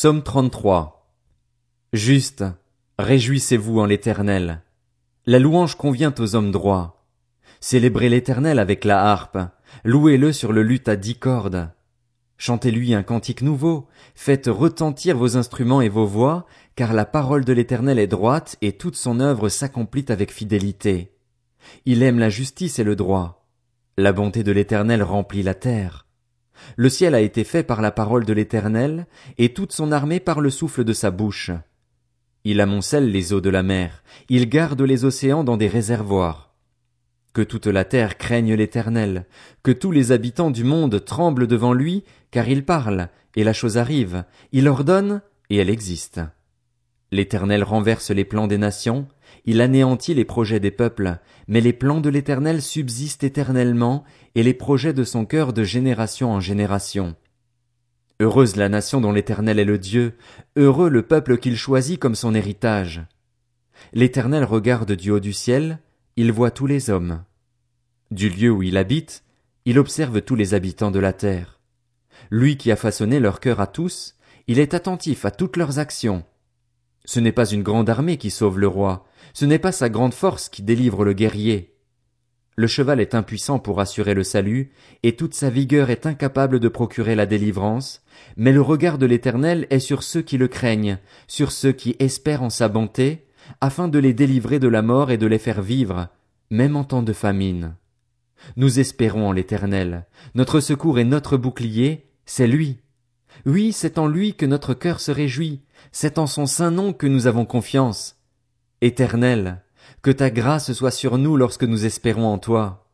Psaume 33. Juste, réjouissez-vous en l'éternel. La louange convient aux hommes droits. Célébrez l'éternel avec la harpe. Louez-le sur le luth à dix cordes. Chantez-lui un cantique nouveau. Faites retentir vos instruments et vos voix, car la parole de l'éternel est droite et toute son œuvre s'accomplit avec fidélité. Il aime la justice et le droit. La bonté de l'éternel remplit la terre. Le ciel a été fait par la parole de l'Éternel, et toute son armée par le souffle de sa bouche. Il amoncelle les eaux de la mer, il garde les océans dans des réservoirs. Que toute la terre craigne l'Éternel, que tous les habitants du monde tremblent devant lui, car il parle, et la chose arrive, il ordonne, et elle existe. L'Éternel renverse les plans des nations, il anéantit les projets des peuples, mais les plans de l'Éternel subsistent éternellement, et les projets de son cœur de génération en génération. Heureuse la nation dont l'Éternel est le Dieu, heureux le peuple qu'il choisit comme son héritage. L'Éternel regarde du haut du ciel, il voit tous les hommes. Du lieu où il habite, il observe tous les habitants de la terre. Lui qui a façonné leur cœur à tous, il est attentif à toutes leurs actions. Ce n'est pas une grande armée qui sauve le roi, ce n'est pas sa grande force qui délivre le guerrier. Le cheval est impuissant pour assurer le salut, et toute sa vigueur est incapable de procurer la délivrance, mais le regard de l'Éternel est sur ceux qui le craignent, sur ceux qui espèrent en sa bonté, afin de les délivrer de la mort et de les faire vivre, même en temps de famine. Nous espérons en l'Éternel, notre secours et notre bouclier, c'est lui. Oui, c'est en lui que notre cœur se réjouit, c'est en son saint nom que nous avons confiance. Éternel, que ta grâce soit sur nous lorsque nous espérons en toi.